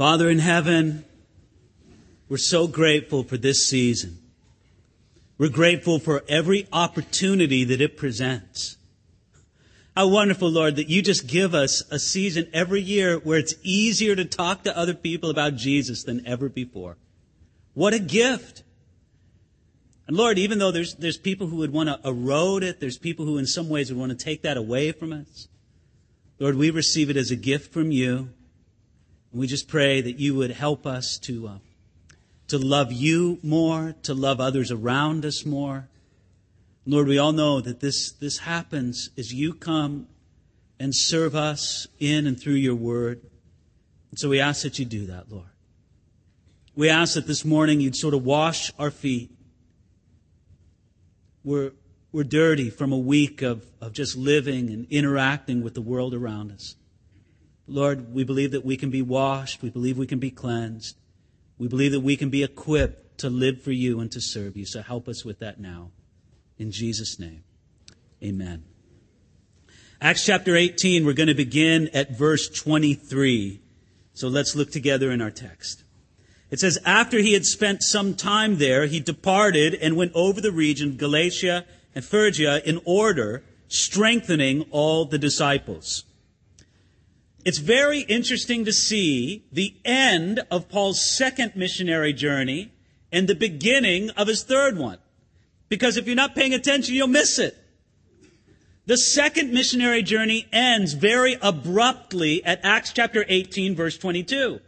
Father in heaven, we're so grateful for this season. We're grateful for every opportunity that it presents. How wonderful, Lord, that you just give us a season every year where it's easier to talk to other people about Jesus than ever before. What a gift. And Lord, even though there's, there's people who would want to erode it, there's people who in some ways would want to take that away from us. Lord, we receive it as a gift from you. We just pray that you would help us to, uh, to love you more, to love others around us more. Lord, we all know that this, this happens as you come and serve us in and through your word. And so we ask that you do that, Lord. We ask that this morning you'd sort of wash our feet. We're, we're dirty from a week of, of just living and interacting with the world around us. Lord, we believe that we can be washed. We believe we can be cleansed. We believe that we can be equipped to live for you and to serve you. So help us with that now. In Jesus' name, amen. Acts chapter 18, we're going to begin at verse 23. So let's look together in our text. It says, After he had spent some time there, he departed and went over the region of Galatia and Phrygia in order, strengthening all the disciples. It's very interesting to see the end of Paul's second missionary journey and the beginning of his third one. Because if you're not paying attention, you'll miss it. The second missionary journey ends very abruptly at Acts chapter 18 verse 22.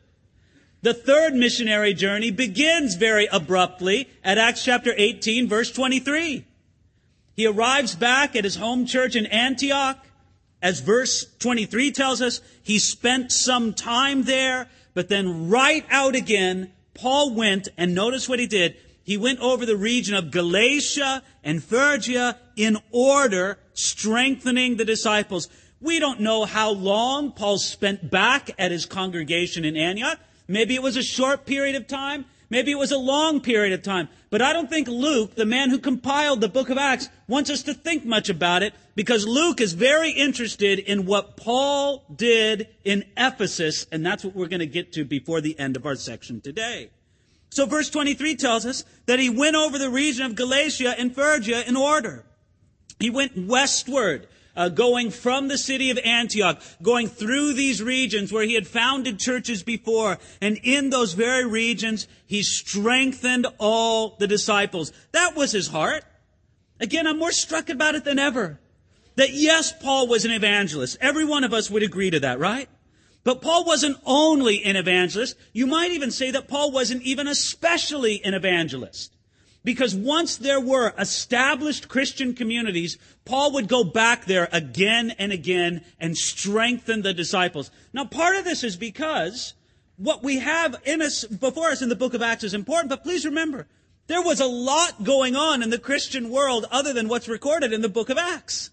The third missionary journey begins very abruptly at Acts chapter 18 verse 23. He arrives back at his home church in Antioch. As verse 23 tells us, he spent some time there, but then right out again, Paul went and notice what he did. He went over the region of Galatia and Phrygia in order, strengthening the disciples. We don't know how long Paul spent back at his congregation in Antioch. Maybe it was a short period of time. Maybe it was a long period of time. But I don't think Luke, the man who compiled the book of Acts, wants us to think much about it because Luke is very interested in what Paul did in Ephesus, and that's what we're going to get to before the end of our section today. So verse 23 tells us that he went over the region of Galatia and Phrygia in order. He went westward uh, going from the city of Antioch, going through these regions where he had founded churches before. And in those very regions, he strengthened all the disciples. That was his heart. Again, I'm more struck about it than ever. That yes, Paul was an evangelist. Every one of us would agree to that, right? But Paul wasn't only an evangelist. You might even say that Paul wasn't even especially an evangelist. Because once there were established Christian communities, Paul would go back there again and again and strengthen the disciples. Now, part of this is because what we have in us, before us in the book of Acts is important, but please remember, there was a lot going on in the Christian world other than what's recorded in the book of Acts.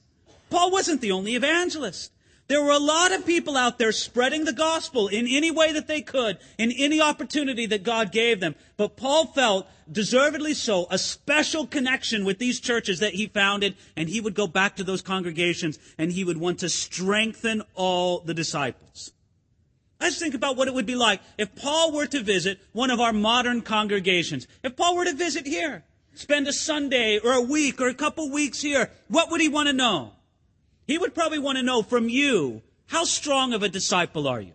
Paul wasn't the only evangelist. There were a lot of people out there spreading the gospel in any way that they could, in any opportunity that God gave them. But Paul felt, deservedly so, a special connection with these churches that he founded, and he would go back to those congregations and he would want to strengthen all the disciples. Let's think about what it would be like if Paul were to visit one of our modern congregations. If Paul were to visit here, spend a Sunday or a week or a couple weeks here, what would he want to know? He would probably want to know from you, how strong of a disciple are you?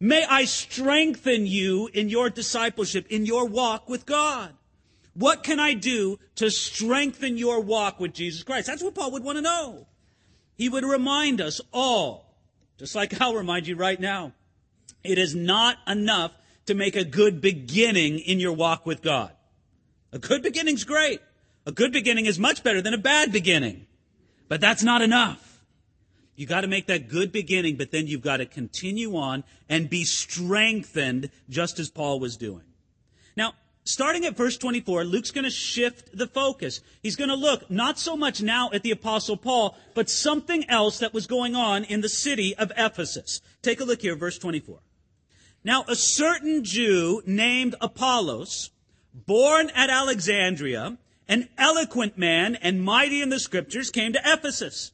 May I strengthen you in your discipleship, in your walk with God. What can I do to strengthen your walk with Jesus Christ? That's what Paul would want to know. He would remind us all, just like I'll remind you right now, it is not enough to make a good beginning in your walk with God. A good beginning's great. A good beginning is much better than a bad beginning. But that's not enough. You got to make that good beginning, but then you've got to continue on and be strengthened just as Paul was doing. Now, starting at verse 24, Luke's going to shift the focus. He's going to look not so much now at the apostle Paul, but something else that was going on in the city of Ephesus. Take a look here, verse 24. Now, a certain Jew named Apollos, born at Alexandria, an eloquent man and mighty in the scriptures, came to Ephesus.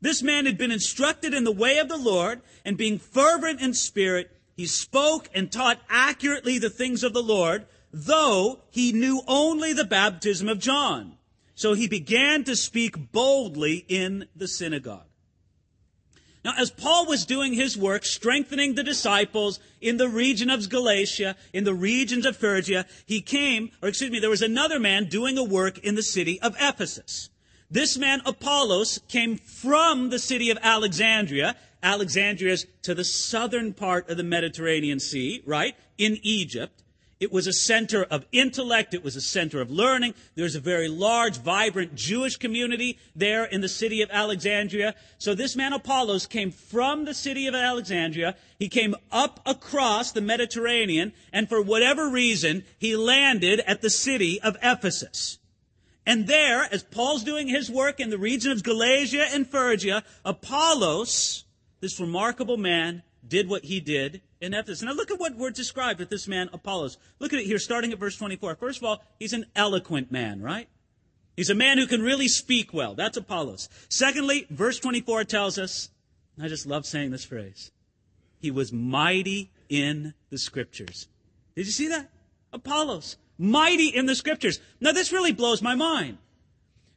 This man had been instructed in the way of the Lord, and being fervent in spirit, He spoke and taught accurately the things of the Lord, though he knew only the baptism of John. So he began to speak boldly in the synagogue. Now, as Paul was doing his work, strengthening the disciples in the region of Galatia, in the regions of Phrygia, he came, or excuse me, there was another man doing a work in the city of Ephesus. This man, Apollos, came from the city of Alexandria. Alexandria is to the southern part of the Mediterranean Sea, right? In Egypt. It was a center of intellect. It was a center of learning. There's a very large, vibrant Jewish community there in the city of Alexandria. So this man Apollos came from the city of Alexandria. He came up across the Mediterranean, and for whatever reason, he landed at the city of Ephesus. And there, as Paul's doing his work in the region of Galatia and Phrygia, Apollos, this remarkable man, did what he did in Ephesus. Now look at what we're described with this man, Apollos. Look at it here, starting at verse 24. First of all, he's an eloquent man, right? He's a man who can really speak well. That's Apollos. Secondly, verse 24 tells us, I just love saying this phrase, he was mighty in the scriptures. Did you see that? Apollos. Mighty in the scriptures. Now this really blows my mind.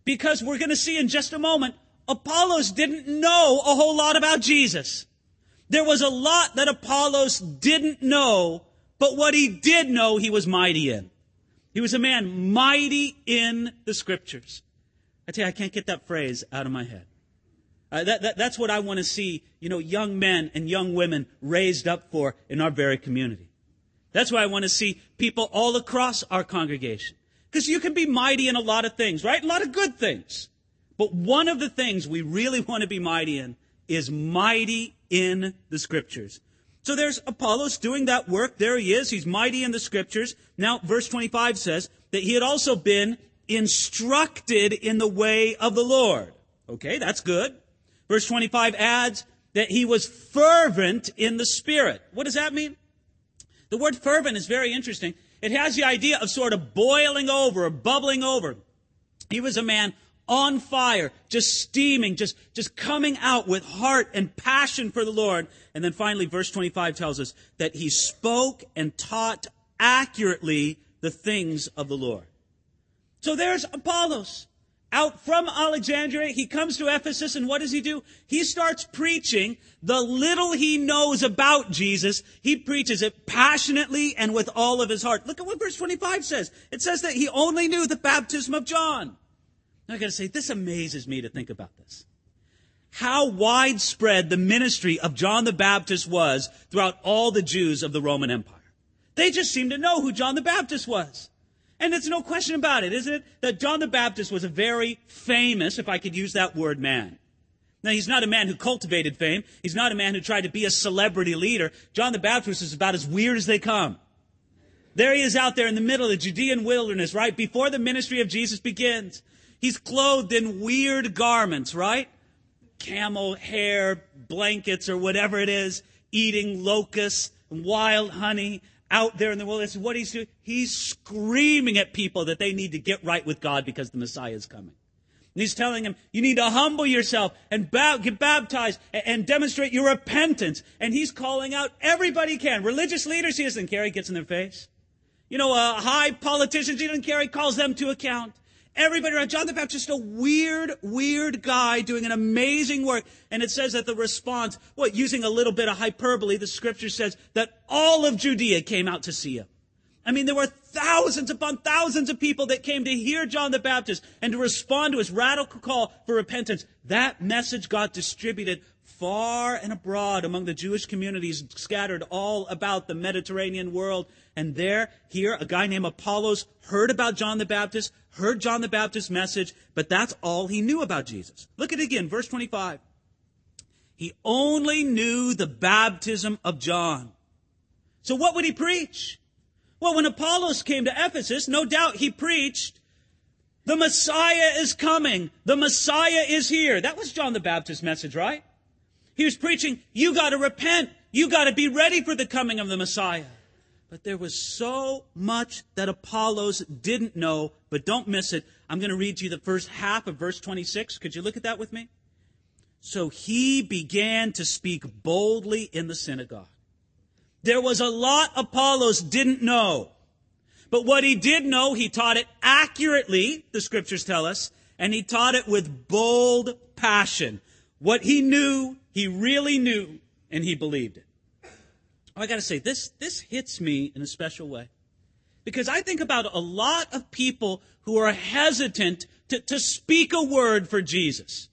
Because we're going to see in just a moment, Apollos didn't know a whole lot about Jesus. There was a lot that Apollos didn't know, but what he did know, he was mighty in. He was a man mighty in the scriptures. I tell you, I can't get that phrase out of my head. Uh, that, that, that's what I want to see, you know, young men and young women raised up for in our very community. That's why I want to see people all across our congregation. Because you can be mighty in a lot of things, right? A lot of good things. But one of the things we really want to be mighty in is mighty in the scriptures. So there's Apollos doing that work. There he is. He's mighty in the scriptures. Now, verse 25 says that he had also been instructed in the way of the Lord. Okay, that's good. Verse 25 adds that he was fervent in the spirit. What does that mean? The word fervent is very interesting. It has the idea of sort of boiling over bubbling over. He was a man on fire, just steaming, just, just coming out with heart and passion for the Lord. And then finally, verse 25 tells us that he spoke and taught accurately the things of the Lord. So there's Apollos. Out from Alexandria, he comes to Ephesus, and what does he do? He starts preaching the little he knows about Jesus. He preaches it passionately and with all of his heart. Look at what verse 25 says. It says that he only knew the baptism of John. I gotta say, this amazes me to think about this. How widespread the ministry of John the Baptist was throughout all the Jews of the Roman Empire. They just seemed to know who John the Baptist was. And it's no question about it, isn't it? That John the Baptist was a very famous, if I could use that word, man. Now, he's not a man who cultivated fame. He's not a man who tried to be a celebrity leader. John the Baptist is about as weird as they come. There he is out there in the middle of the Judean wilderness, right before the ministry of Jesus begins. He's clothed in weird garments, right? Camel hair, blankets, or whatever it is, eating locusts and wild honey out there in the wilderness. What he's doing, he's screaming at people that they need to get right with God because the Messiah is coming. And he's telling them, you need to humble yourself and ba- get baptized and, and, demonstrate your repentance. And he's calling out everybody can. Religious leaders, he doesn't care. He gets in their face. You know, uh, high politicians, he doesn't care. He calls them to account. Everybody around. John the Baptist, a weird, weird guy doing an amazing work. And it says that the response, what, using a little bit of hyperbole, the scripture says that all of Judea came out to see him. I mean, there were thousands upon thousands of people that came to hear John the Baptist and to respond to his radical call for repentance. That message got distributed far and abroad among the Jewish communities scattered all about the Mediterranean world. And there, here, a guy named Apollos heard about John the Baptist, heard John the Baptist's message, but that's all he knew about Jesus. Look at it again, verse 25. He only knew the baptism of John. So what would he preach? Well, when Apollos came to Ephesus, no doubt he preached, the Messiah is coming. The Messiah is here. That was John the Baptist's message, right? He was preaching, you gotta repent. You gotta be ready for the coming of the Messiah. But there was so much that Apollos didn't know, but don't miss it. I'm going to read to you the first half of verse 26. Could you look at that with me? So he began to speak boldly in the synagogue. There was a lot Apollos didn't know. But what he did know, he taught it accurately, the scriptures tell us, and he taught it with bold passion. What he knew, he really knew, and he believed it. Oh, I gotta say, this, this hits me in a special way. Because I think about a lot of people who are hesitant to, to speak a word for Jesus.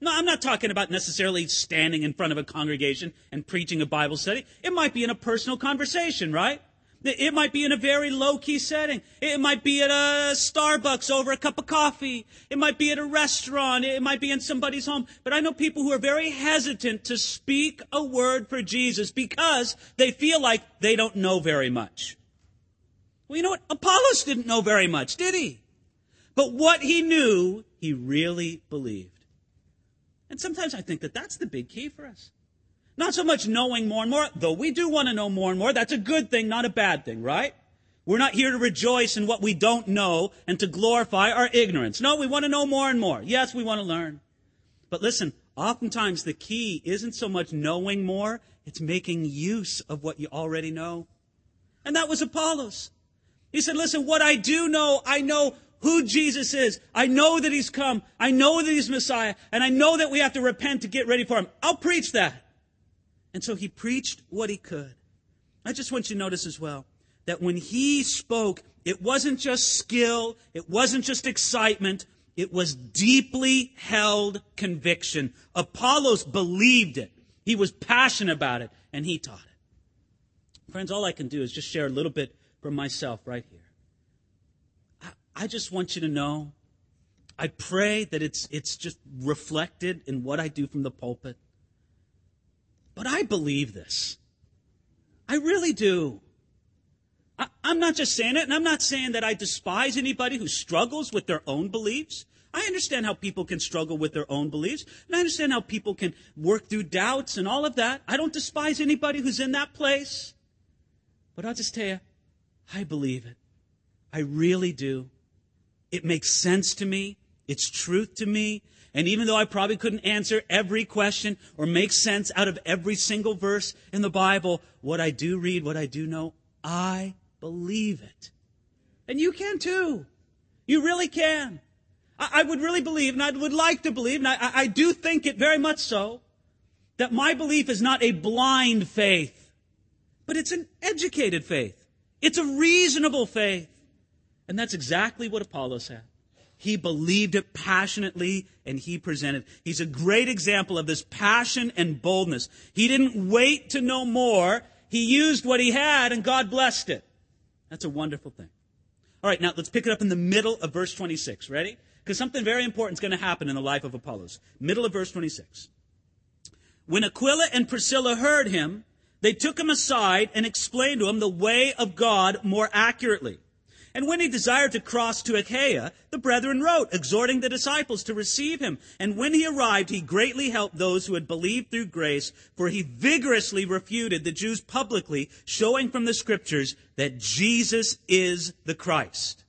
No, I'm not talking about necessarily standing in front of a congregation and preaching a Bible study. It might be in a personal conversation, right? It might be in a very low key setting. It might be at a Starbucks over a cup of coffee. It might be at a restaurant. It might be in somebody's home. But I know people who are very hesitant to speak a word for Jesus because they feel like they don't know very much. Well, you know what? Apollos didn't know very much, did he? But what he knew, he really believed. And sometimes I think that that's the big key for us. Not so much knowing more and more, though we do want to know more and more. That's a good thing, not a bad thing, right? We're not here to rejoice in what we don't know and to glorify our ignorance. No, we want to know more and more. Yes, we want to learn. But listen, oftentimes the key isn't so much knowing more, it's making use of what you already know. And that was Apollos. He said, listen, what I do know, I know who Jesus is. I know that he's come. I know that he's Messiah. And I know that we have to repent to get ready for him. I'll preach that. And so he preached what he could. I just want you to notice as well that when he spoke, it wasn't just skill, it wasn't just excitement, it was deeply held conviction. Apollos believed it. He was passionate about it, and he taught it. Friends, all I can do is just share a little bit from myself right here. I, I just want you to know, I pray that it's, it's just reflected in what I do from the pulpit. But I believe this. I really do. I, am not just saying it, and I'm not saying that I despise anybody who struggles with their own beliefs. I understand how people can struggle with their own beliefs, and I understand how people can work through doubts and all of that. I don't despise anybody who's in that place. But I'll just tell you, I believe it. I really do. It makes sense to me. It's truth to me. And even though I probably couldn't answer every question or make sense out of every single verse in the Bible, what I do read, what I do know, I believe it. And you can too. You really can. I, I would really believe, and I would like to believe, and I, I do think it very much so, that my belief is not a blind faith, but it's an educated faith. It's a reasonable faith. And that's exactly what Apollos had. He believed it passionately and he presented. He's a great example of this passion and boldness. He didn't wait to know more. He used what he had and God blessed it. That's a wonderful thing. All right, now let's pick it up in the middle of verse 26. Ready? Because something very important is going to happen in the life of Apollos. Middle of verse 26. When Aquila and Priscilla heard him, they took him aside and explained to him the way of God more accurately. And when he desired to cross to Achaia, the brethren wrote, exhorting the disciples to receive him. And when he arrived, he greatly helped those who had believed through grace, for he vigorously refuted the Jews publicly, showing from the scriptures that Jesus is the Christ.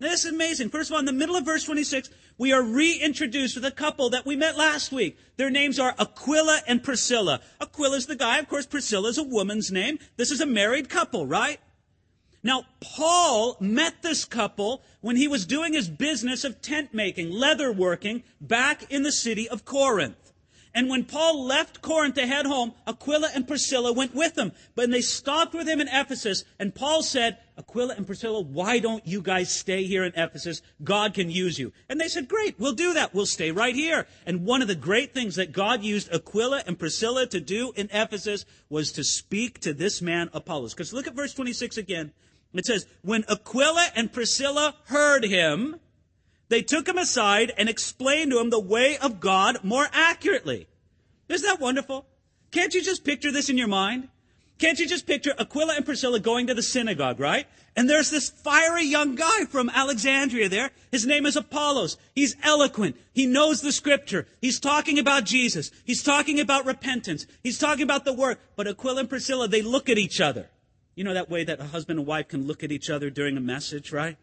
Now, this is amazing. First of all, in the middle of verse 26, we are reintroduced with a couple that we met last week. Their names are Aquila and Priscilla. Aquila's the guy. Of course, Priscilla's a woman's name. This is a married couple, right? Now, Paul met this couple when he was doing his business of tent making, leather working, back in the city of Corinth. And when Paul left Corinth to head home, Aquila and Priscilla went with him. But they stopped with him in Ephesus, and Paul said, Aquila and Priscilla, why don't you guys stay here in Ephesus? God can use you. And they said, great, we'll do that. We'll stay right here. And one of the great things that God used Aquila and Priscilla to do in Ephesus was to speak to this man, Apollos. Because look at verse 26 again. It says, when Aquila and Priscilla heard him, they took him aside and explained to him the way of God more accurately. Isn't that wonderful? Can't you just picture this in your mind? Can't you just picture Aquila and Priscilla going to the synagogue, right? And there's this fiery young guy from Alexandria there. His name is Apollos. He's eloquent. He knows the scripture. He's talking about Jesus. He's talking about repentance. He's talking about the work. But Aquila and Priscilla, they look at each other. You know that way that a husband and wife can look at each other during a message, right?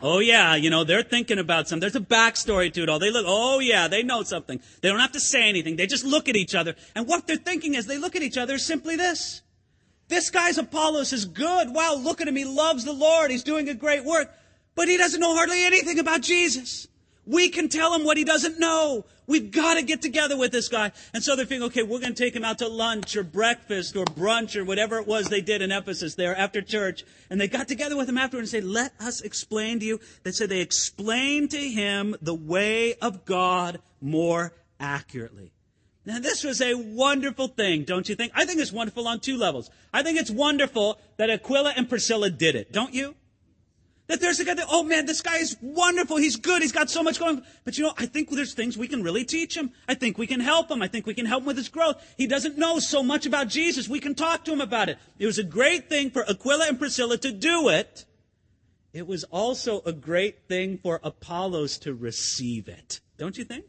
Oh yeah, you know, they're thinking about something. There's a backstory to it all. They look, oh yeah, they know something. They don't have to say anything. They just look at each other. And what they're thinking as they look at each other is simply this. This guy's Apollos is good. Wow, look at him. He loves the Lord. He's doing a great work. But he doesn't know hardly anything about Jesus. We can tell him what he doesn't know. We've got to get together with this guy. And so they're thinking, okay, we're going to take him out to lunch or breakfast or brunch or whatever it was they did in Ephesus there after church. And they got together with him afterward and said, let us explain to you. They said they explained to him the way of God more accurately. Now, this was a wonderful thing, don't you think? I think it's wonderful on two levels. I think it's wonderful that Aquila and Priscilla did it, don't you? That there's a guy that, oh man, this guy is wonderful. He's good. He's got so much going. But you know, I think there's things we can really teach him. I think we can help him. I think we can help him with his growth. He doesn't know so much about Jesus. We can talk to him about it. It was a great thing for Aquila and Priscilla to do it. It was also a great thing for Apollos to receive it. Don't you think?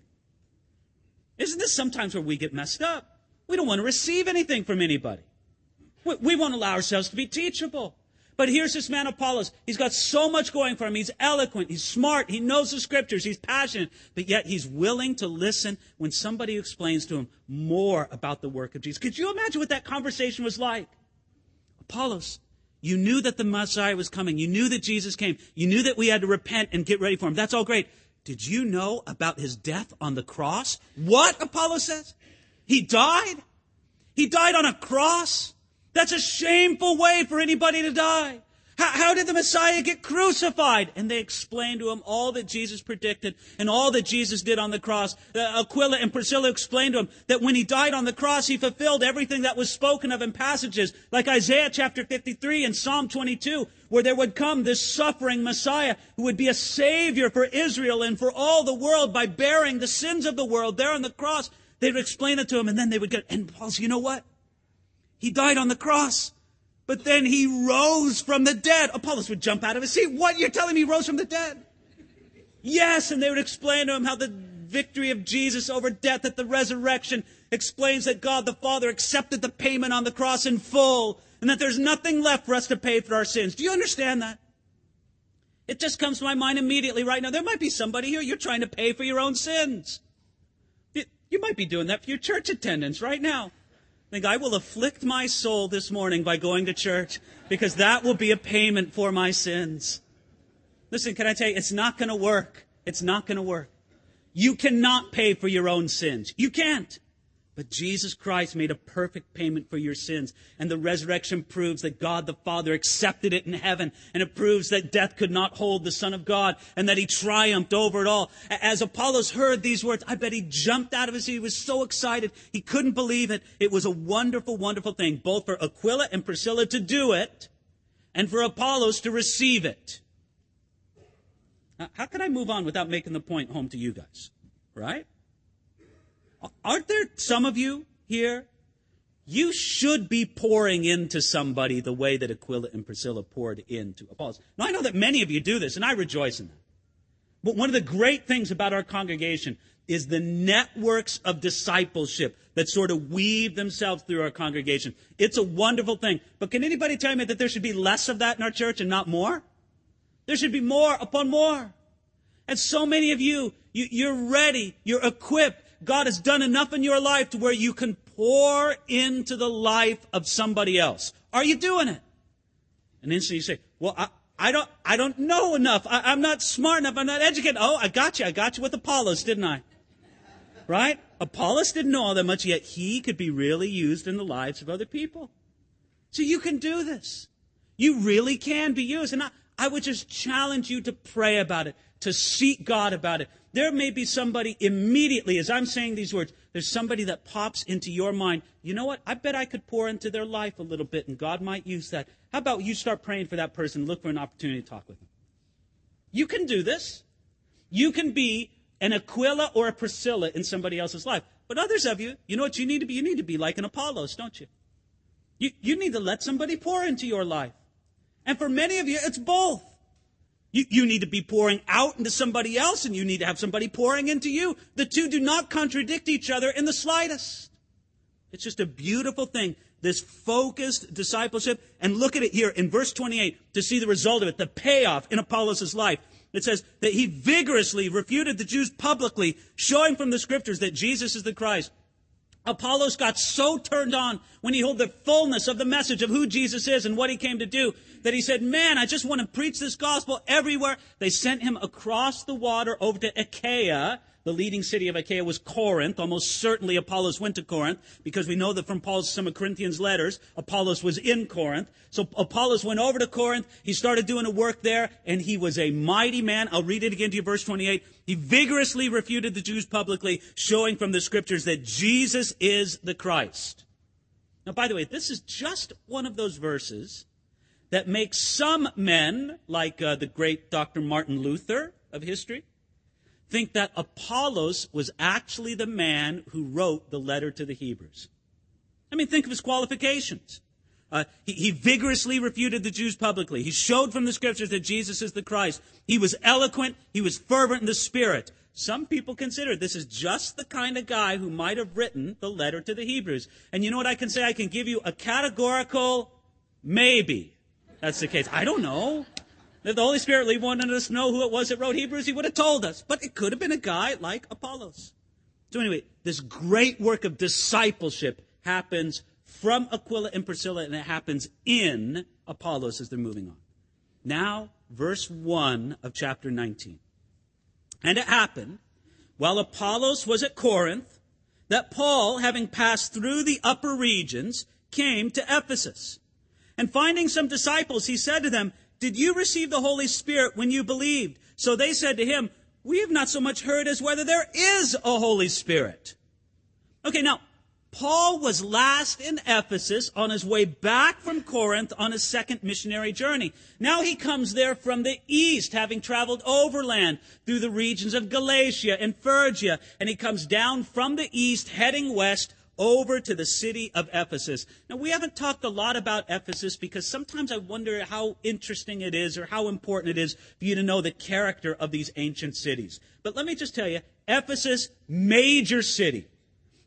Isn't this sometimes where we get messed up? We don't want to receive anything from anybody. We, we want to allow ourselves to be teachable. But here's this man Apollos. He's got so much going for him. He's eloquent. He's smart. He knows the scriptures. He's passionate. But yet he's willing to listen when somebody explains to him more about the work of Jesus. Could you imagine what that conversation was like? Apollos, you knew that the Messiah was coming. You knew that Jesus came. You knew that we had to repent and get ready for him. That's all great. Did you know about his death on the cross? What? Apollos says. He died? He died on a cross? That's a shameful way for anybody to die. How, how, did the Messiah get crucified? And they explained to him all that Jesus predicted and all that Jesus did on the cross. Uh, Aquila and Priscilla explained to him that when he died on the cross, he fulfilled everything that was spoken of in passages like Isaiah chapter 53 and Psalm 22, where there would come this suffering Messiah who would be a savior for Israel and for all the world by bearing the sins of the world there on the cross. They would explain it to him and then they would get, and Paul said, you know what? He died on the cross. But then he rose from the dead. Apollos would jump out of his seat. What? You're telling me he rose from the dead? Yes, and they would explain to him how the victory of Jesus over death at the resurrection explains that God the Father accepted the payment on the cross in full and that there's nothing left for us to pay for our sins. Do you understand that? It just comes to my mind immediately right now. There might be somebody here, you're trying to pay for your own sins. You might be doing that for your church attendance right now think I will afflict my soul this morning by going to church because that will be a payment for my sins. Listen, can I tell you, it's not going to work. It's not going to work. You cannot pay for your own sins. You can't. But Jesus Christ made a perfect payment for your sins. And the resurrection proves that God the Father accepted it in heaven. And it proves that death could not hold the Son of God and that he triumphed over it all. As Apollos heard these words, I bet he jumped out of his seat. He was so excited. He couldn't believe it. It was a wonderful, wonderful thing, both for Aquila and Priscilla to do it and for Apollos to receive it. Now, how can I move on without making the point home to you guys? Right? Aren't there some of you here? You should be pouring into somebody the way that Aquila and Priscilla poured into Apollos. Now, I know that many of you do this, and I rejoice in that. But one of the great things about our congregation is the networks of discipleship that sort of weave themselves through our congregation. It's a wonderful thing. But can anybody tell me that there should be less of that in our church and not more? There should be more upon more. And so many of you, you are ready, you're equipped, God has done enough in your life to where you can pour into the life of somebody else. Are you doing it? And instantly you say, well, I, I don't, I don't know enough. I, am not smart enough. I'm not educated. Oh, I got you. I got you with Apollos, didn't I? Right? Apollos didn't know all that much, yet he could be really used in the lives of other people. So you can do this. You really can be used. And I, I would just challenge you to pray about it, to seek God about it. There may be somebody immediately, as I'm saying these words, there's somebody that pops into your mind. You know what? I bet I could pour into their life a little bit and God might use that. How about you start praying for that person, look for an opportunity to talk with them? You can do this. You can be an Aquila or a Priscilla in somebody else's life. But others of you, you know what you need to be? You need to be like an Apollos, don't you? You, you need to let somebody pour into your life. And for many of you, it's both. You, you need to be pouring out into somebody else and you need to have somebody pouring into you. The two do not contradict each other in the slightest. It's just a beautiful thing. This focused discipleship. And look at it here in verse 28 to see the result of it, the payoff in Apollos' life. It says that he vigorously refuted the Jews publicly, showing from the scriptures that Jesus is the Christ. Apollos got so turned on when he heard the fullness of the message of who Jesus is and what he came to do that he said, man, I just want to preach this gospel everywhere. They sent him across the water over to Achaia, the leading city of Achaia was Corinth. Almost certainly Apollos went to Corinth because we know that from Paul's some of Corinthians letters, Apollos was in Corinth. So Apollos went over to Corinth. He started doing a work there and he was a mighty man. I'll read it again to you, verse 28. He vigorously refuted the Jews publicly, showing from the scriptures that Jesus is the Christ. Now, by the way, this is just one of those verses that makes some men, like uh, the great Dr. Martin Luther of history, think that Apollos was actually the man who wrote the letter to the Hebrews. I mean, think of his qualifications. Uh, he, he, vigorously refuted the Jews publicly. He showed from the scriptures that Jesus is the Christ. He was eloquent. He was fervent in the spirit. Some people consider this is just the kind of guy who might have written the letter to the Hebrews. And you know what I can say? I can give you a categorical maybe. That's the case. I don't know. If the Holy Spirit wanted us to know who it was that wrote Hebrews, he would have told us. But it could have been a guy like Apollos. So anyway, this great work of discipleship happens from Aquila and Priscilla, and it happens in Apollos as they're moving on. Now, verse 1 of chapter 19. And it happened, while Apollos was at Corinth, that Paul, having passed through the upper regions, came to Ephesus. And finding some disciples, he said to them, did you receive the Holy Spirit when you believed? So they said to him, We have not so much heard as whether there is a Holy Spirit. Okay, now, Paul was last in Ephesus on his way back from Corinth on his second missionary journey. Now he comes there from the east, having traveled overland through the regions of Galatia and Phrygia, and he comes down from the east, heading west over to the city of Ephesus. Now, we haven't talked a lot about Ephesus because sometimes I wonder how interesting it is or how important it is for you to know the character of these ancient cities. But let me just tell you, Ephesus, major city,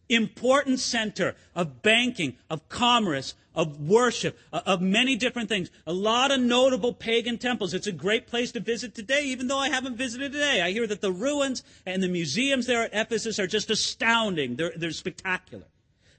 important center of banking, of commerce, of worship, uh, of many different things. A lot of notable pagan temples. It's a great place to visit today, even though I haven't visited today. I hear that the ruins and the museums there at Ephesus are just astounding. They're, they're spectacular.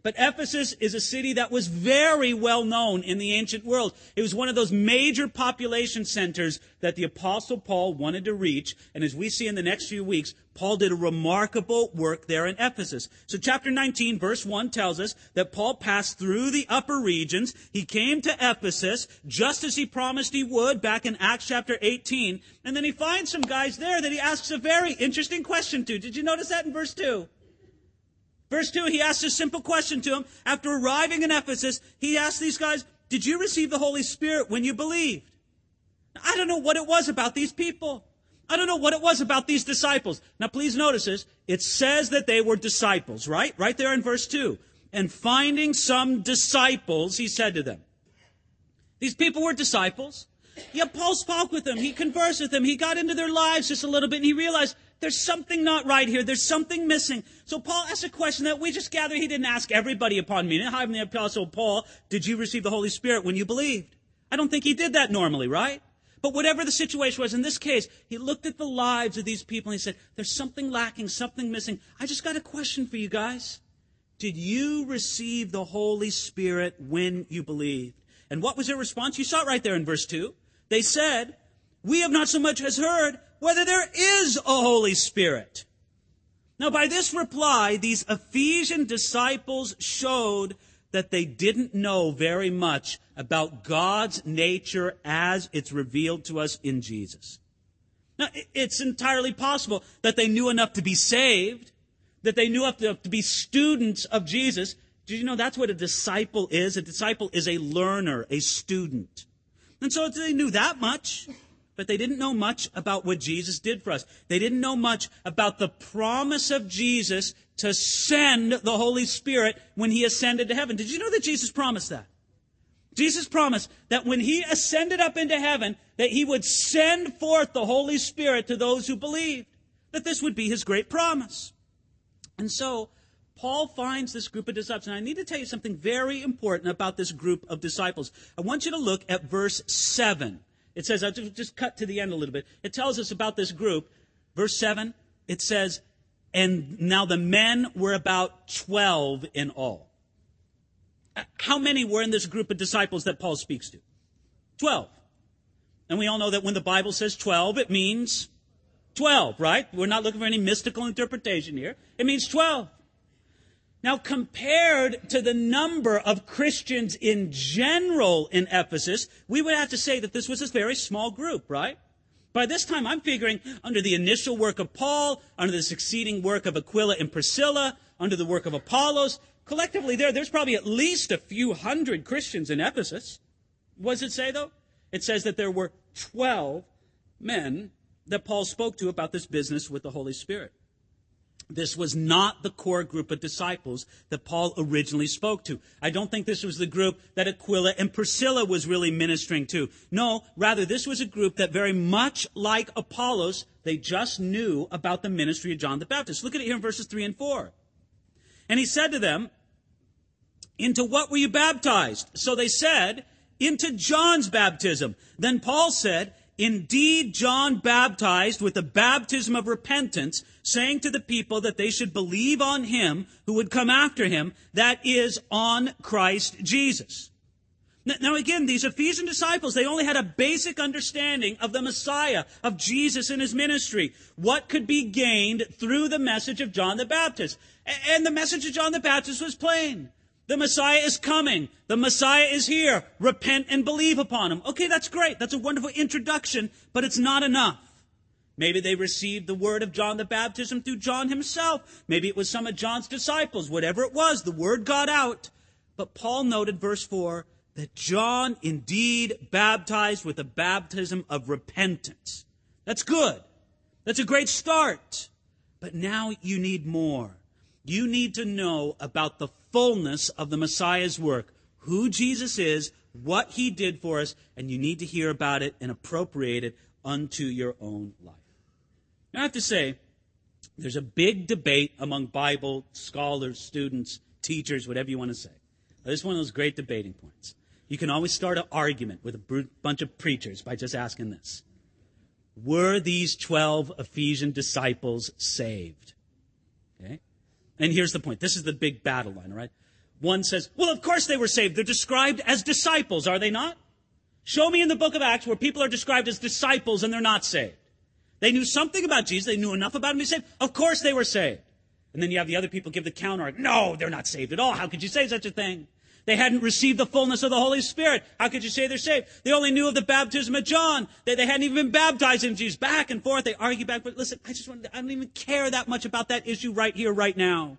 But Ephesus is a city that was very well known in the ancient world. It was one of those major population centers that the apostle Paul wanted to reach. And as we see in the next few weeks, Paul did a remarkable work there in Ephesus. So chapter 19 verse 1 tells us that Paul passed through the upper regions. He came to Ephesus just as he promised he would back in Acts chapter 18. And then he finds some guys there that he asks a very interesting question to. Did you notice that in verse 2? Verse 2, he asks a simple question to them. After arriving in Ephesus, he asked these guys, Did you receive the Holy Spirit when you believed? Now, I don't know what it was about these people. I don't know what it was about these disciples. Now, please notice this. It says that they were disciples, right? Right there in verse 2. And finding some disciples, he said to them. These people were disciples. Yeah, Paul spoke with them. He conversed with them. He got into their lives just a little bit and he realized there's something not right here. There's something missing. So Paul asked a question that we just gather he didn't ask everybody upon meeting. How the apostle Paul, did you receive the Holy Spirit when you believed? I don't think he did that normally, right? But whatever the situation was, in this case, he looked at the lives of these people and he said, there's something lacking, something missing. I just got a question for you guys. Did you receive the Holy Spirit when you believed? And what was their response? You saw it right there in verse 2. They said, we have not so much as heard whether there is a Holy Spirit. Now, by this reply, these Ephesian disciples showed that they didn't know very much about God's nature as it's revealed to us in Jesus. Now, it's entirely possible that they knew enough to be saved, that they knew enough to be students of Jesus. Did you know that's what a disciple is? A disciple is a learner, a student. And so they knew that much but they didn't know much about what Jesus did for us. They didn't know much about the promise of Jesus to send the Holy Spirit when he ascended to heaven. Did you know that Jesus promised that? Jesus promised that when he ascended up into heaven, that he would send forth the Holy Spirit to those who believed. That this would be his great promise. And so, Paul finds this group of disciples, and I need to tell you something very important about this group of disciples. I want you to look at verse 7 it says, I'll just cut to the end a little bit. It tells us about this group. Verse 7, it says, and now the men were about 12 in all. Uh, how many were in this group of disciples that Paul speaks to? 12. And we all know that when the Bible says 12, it means 12, right? We're not looking for any mystical interpretation here. It means 12. Now, compared to the number of Christians in general in Ephesus, we would have to say that this was a very small group, right? By this time, I'm figuring under the initial work of Paul, under the succeeding work of Aquila and Priscilla, under the work of Apollos, collectively there, there's probably at least a few hundred Christians in Ephesus. What does it say, though? It says that there were 12 men that Paul spoke to about this business with the Holy Spirit. This was not the core group of disciples that Paul originally spoke to. I don't think this was the group that Aquila and Priscilla was really ministering to. No, rather, this was a group that very much like Apollos, they just knew about the ministry of John the Baptist. Look at it here in verses 3 and 4. And he said to them, Into what were you baptized? So they said, Into John's baptism. Then Paul said, Indeed, John baptized with the baptism of repentance, saying to the people that they should believe on him who would come after him, that is, on Christ Jesus. Now again, these Ephesian disciples, they only had a basic understanding of the Messiah, of Jesus and his ministry. What could be gained through the message of John the Baptist? And the message of John the Baptist was plain. The Messiah is coming. The Messiah is here. Repent and believe upon him. Okay, that's great. That's a wonderful introduction, but it's not enough. Maybe they received the word of John the Baptism through John himself. Maybe it was some of John's disciples. Whatever it was, the word got out. But Paul noted, verse 4, that John indeed baptized with a baptism of repentance. That's good. That's a great start. But now you need more. You need to know about the fullness of the Messiah's work, who Jesus is, what he did for us, and you need to hear about it and appropriate it unto your own life. Now, I have to say, there's a big debate among Bible scholars, students, teachers, whatever you want to say. This is one of those great debating points. You can always start an argument with a bunch of preachers by just asking this. Were these 12 Ephesian disciples saved? And here's the point. This is the big battle line, right? One says, well, of course they were saved. They're described as disciples, are they not? Show me in the book of Acts where people are described as disciples and they're not saved. They knew something about Jesus. They knew enough about him to be saved. Of course they were saved. And then you have the other people give the counter. No, they're not saved at all. How could you say such a thing? They hadn't received the fullness of the Holy Spirit. How could you say they're saved? They only knew of the baptism of John. They, they hadn't even been baptized in Jesus. Back and forth, they argue back. But listen, I just want, I don't even care that much about that issue right here, right now.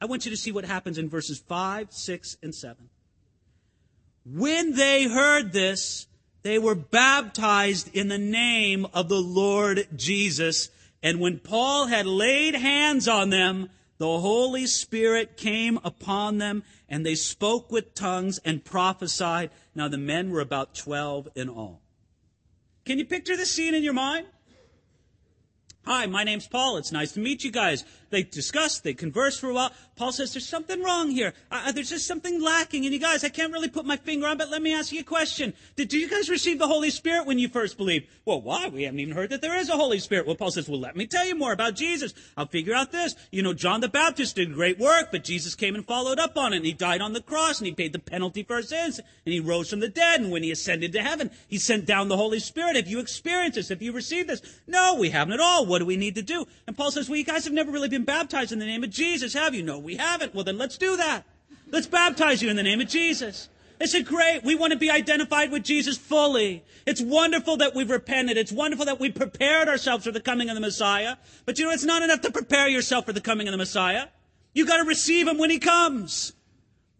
I want you to see what happens in verses 5, 6, and 7. When they heard this, they were baptized in the name of the Lord Jesus. And when Paul had laid hands on them, the Holy Spirit came upon them, and they spoke with tongues and prophesied. Now the men were about 12 in all. Can you picture the scene in your mind? Hi, my name's Paul. It's nice to meet you guys. They discuss, they converse for a while. Paul says, there's something wrong here. Uh, there's just something lacking. And you guys, I can't really put my finger on, but let me ask you a question. Did you guys receive the Holy Spirit when you first believed? Well, why? We haven't even heard that there is a Holy Spirit. Well, Paul says, well, let me tell you more about Jesus. I'll figure out this. You know, John the Baptist did great work, but Jesus came and followed up on it. And he died on the cross and he paid the penalty for our sins. And he rose from the dead. And when he ascended to heaven, he sent down the Holy Spirit. Have you experienced this? Have you received this? No, we haven't at all. What do we need to do? And Paul says, well, you guys have never really been baptized in the name of Jesus, have you? No, we haven't. Well, then let's do that. Let's baptize you in the name of Jesus. They said, great. We want to be identified with Jesus fully. It's wonderful that we've repented. It's wonderful that we prepared ourselves for the coming of the Messiah. But you know, it's not enough to prepare yourself for the coming of the Messiah. You got to receive him when he comes.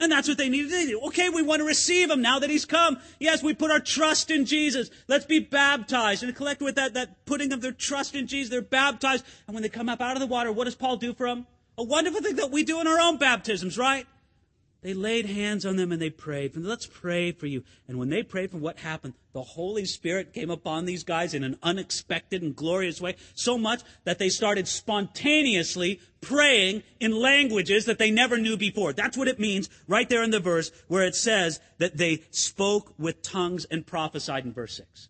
And that's what they needed to do. Okay, we want to receive him now that he's come. Yes, we put our trust in Jesus. Let's be baptized. And collect with that, that putting of their trust in Jesus, they're baptized. And when they come up out of the water, what does Paul do for them? A wonderful thing that we do in our own baptisms, right? They laid hands on them and they prayed. And let's pray for you. And when they prayed for what happened, the Holy Spirit came upon these guys in an unexpected and glorious way, so much that they started spontaneously praying in languages that they never knew before. That's what it means right there in the verse where it says that they spoke with tongues and prophesied in verse 6.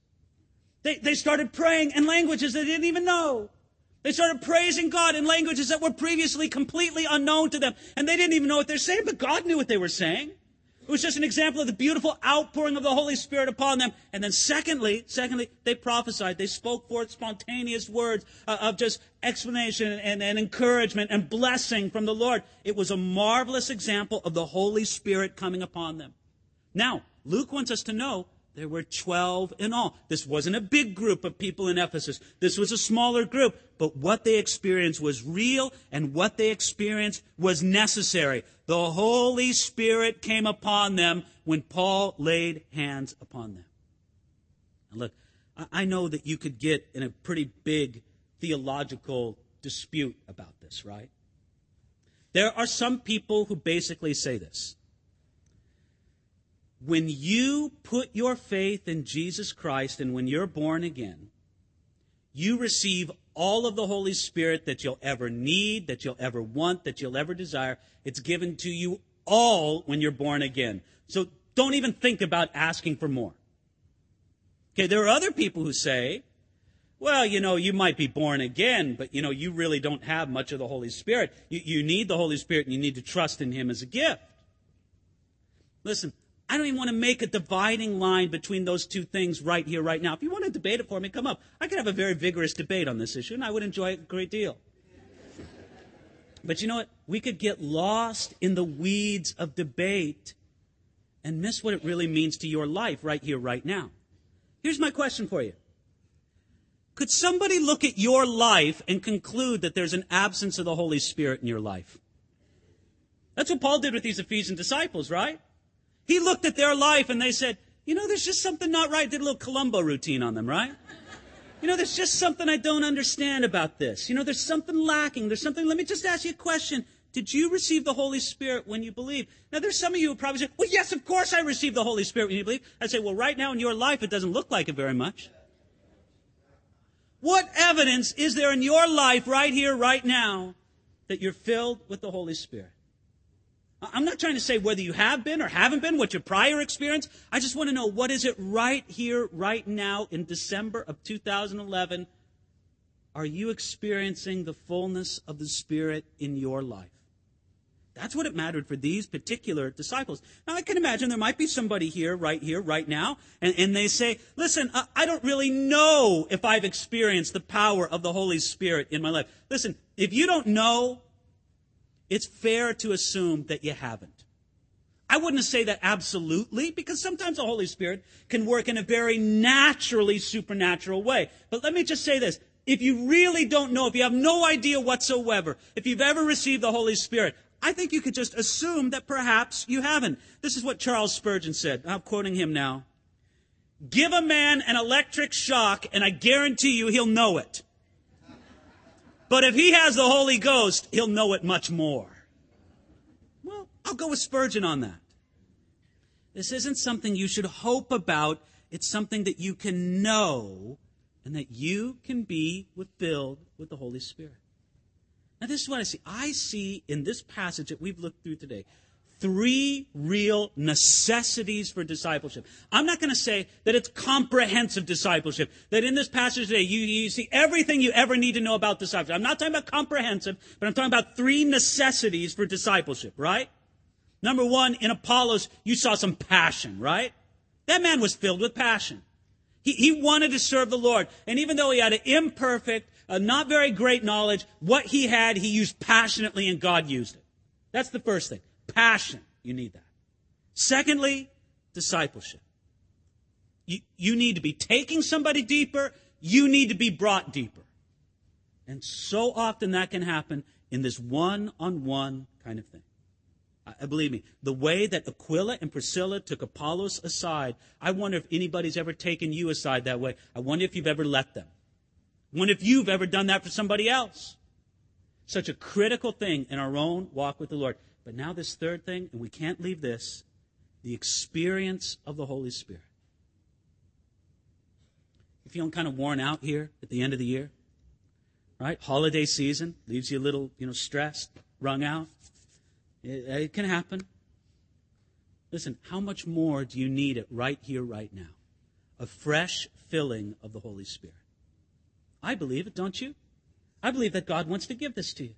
They, they started praying in languages they didn't even know. They started praising God in languages that were previously completely unknown to them. And they didn't even know what they're saying, but God knew what they were saying. It was just an example of the beautiful outpouring of the Holy Spirit upon them. And then secondly, secondly, they prophesied. They spoke forth spontaneous words uh, of just explanation and, and encouragement and blessing from the Lord. It was a marvelous example of the Holy Spirit coming upon them. Now, Luke wants us to know there were 12 in all. This wasn't a big group of people in Ephesus. This was a smaller group. But what they experienced was real and what they experienced was necessary. The Holy Spirit came upon them when Paul laid hands upon them. Now look, I know that you could get in a pretty big theological dispute about this, right? There are some people who basically say this when you put your faith in Jesus Christ and when you're born again, you receive all of the Holy Spirit that you'll ever need, that you'll ever want, that you'll ever desire. It's given to you all when you're born again. So don't even think about asking for more. Okay, there are other people who say, well, you know, you might be born again, but you know, you really don't have much of the Holy Spirit. You, you need the Holy Spirit and you need to trust in Him as a gift. Listen, I don't even want to make a dividing line between those two things right here, right now. If you want to debate it for me, come up. I could have a very vigorous debate on this issue, and I would enjoy it a great deal. But you know what? We could get lost in the weeds of debate and miss what it really means to your life right here, right now. Here's my question for you. Could somebody look at your life and conclude that there's an absence of the Holy Spirit in your life? That's what Paul did with these Ephesian disciples, right? He looked at their life and they said, you know, there's just something not right. Did a little Columbo routine on them, right? You know, there's just something I don't understand about this. You know, there's something lacking. There's something. Let me just ask you a question. Did you receive the Holy Spirit when you believe? Now, there's some of you who probably say, well, yes, of course I received the Holy Spirit when you believe. I say, well, right now in your life, it doesn't look like it very much. What evidence is there in your life right here, right now, that you're filled with the Holy Spirit? I'm not trying to say whether you have been or haven't been, what your prior experience. I just want to know what is it right here, right now, in December of 2011? Are you experiencing the fullness of the Spirit in your life? That's what it mattered for these particular disciples. Now, I can imagine there might be somebody here, right here, right now, and, and they say, listen, I, I don't really know if I've experienced the power of the Holy Spirit in my life. Listen, if you don't know, it's fair to assume that you haven't. I wouldn't say that absolutely, because sometimes the Holy Spirit can work in a very naturally supernatural way. But let me just say this. If you really don't know, if you have no idea whatsoever, if you've ever received the Holy Spirit, I think you could just assume that perhaps you haven't. This is what Charles Spurgeon said. I'm quoting him now. Give a man an electric shock, and I guarantee you he'll know it. But if he has the Holy Ghost, he'll know it much more. Well, I'll go with Spurgeon on that. This isn't something you should hope about. It's something that you can know and that you can be filled with the Holy Spirit. Now, this is what I see. I see in this passage that we've looked through today three real necessities for discipleship. I'm not going to say that it's comprehensive discipleship, that in this passage today you, you see everything you ever need to know about discipleship. I'm not talking about comprehensive, but I'm talking about three necessities for discipleship, right? Number one, in Apollos, you saw some passion, right? That man was filled with passion. He, he wanted to serve the Lord. And even though he had an imperfect, uh, not very great knowledge, what he had, he used passionately and God used it. That's the first thing. Passion. You need that. Secondly, discipleship. You, you need to be taking somebody deeper. You need to be brought deeper. And so often that can happen in this one on one kind of thing. I, believe me, the way that Aquila and Priscilla took Apollos aside, I wonder if anybody's ever taken you aside that way. I wonder if you've ever let them. I wonder if you've ever done that for somebody else. Such a critical thing in our own walk with the Lord. But now, this third thing, and we can't leave this the experience of the Holy Spirit. You feeling kind of worn out here at the end of the year? Right? Holiday season leaves you a little, you know, stressed, wrung out. It, uh, it can happen. Listen, how much more do you need it right here, right now? A fresh filling of the Holy Spirit. I believe it, don't you? I believe that God wants to give this to you.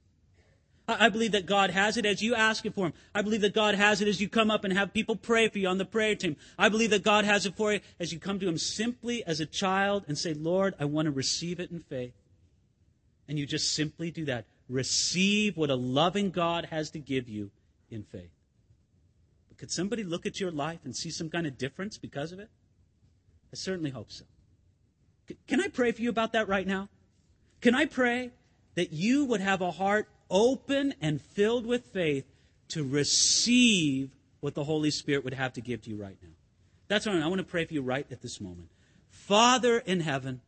I believe that God has it as you ask it for Him. I believe that God has it as you come up and have people pray for you on the prayer team. I believe that God has it for you as you come to Him simply as a child and say, Lord, I want to receive it in faith. And you just simply do that. Receive what a loving God has to give you in faith. But could somebody look at your life and see some kind of difference because of it? I certainly hope so. Can I pray for you about that right now? Can I pray that you would have a heart open and filled with faith to receive what the Holy Spirit would have to give to you right now. That's what I want to pray for you right at this moment. Father in heaven,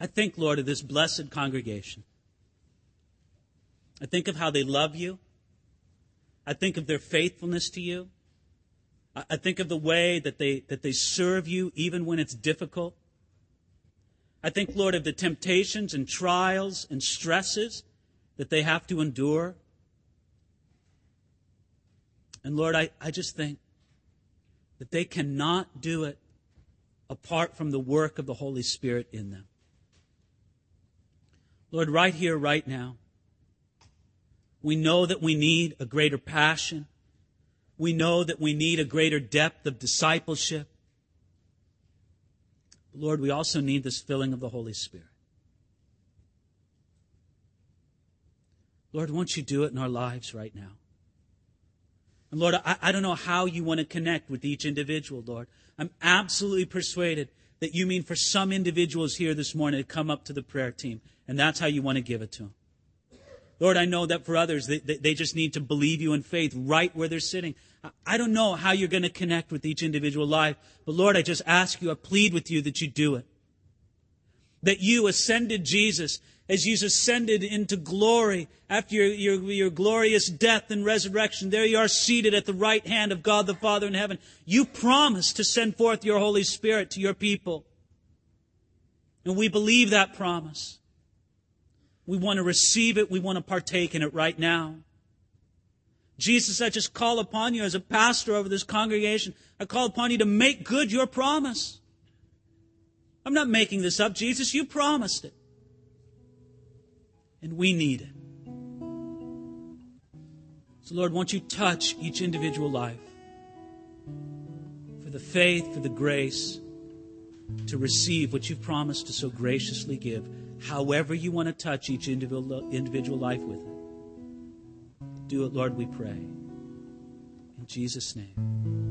I think, Lord, of this blessed congregation. I think of how they love you. I think of their faithfulness to you. I think of the way that they, that they serve you even when it's difficult. I think, Lord, of the temptations and trials and stresses that they have to endure. And Lord, I, I just think that they cannot do it apart from the work of the Holy Spirit in them. Lord, right here, right now, we know that we need a greater passion. We know that we need a greater depth of discipleship. Lord, we also need this filling of the Holy Spirit. Lord, won't you do it in our lives right now? And Lord, I, I, don't know how you want to connect with each individual, Lord. I'm absolutely persuaded that you mean for some individuals here this morning to come up to the prayer team, and that's how you want to give it to them. Lord, I know that for others, they, they just need to believe you in faith right where they're sitting. I don't know how you're going to connect with each individual life, but Lord, I just ask you, I plead with you that you do it. That you ascended Jesus as you ascended into glory after your, your, your, glorious death and resurrection. There you are seated at the right hand of God the Father in heaven. You promised to send forth your Holy Spirit to your people. And we believe that promise. We want to receive it. We want to partake in it right now. Jesus, I just call upon you as a pastor over this congregation. I call upon you to make good your promise. I'm not making this up, Jesus. You promised it. And we need it. So, Lord, won't you touch each individual life for the faith, for the grace to receive what you've promised to so graciously give, however you want to touch each individual, individual life with it. Do it, Lord, we pray. In Jesus' name.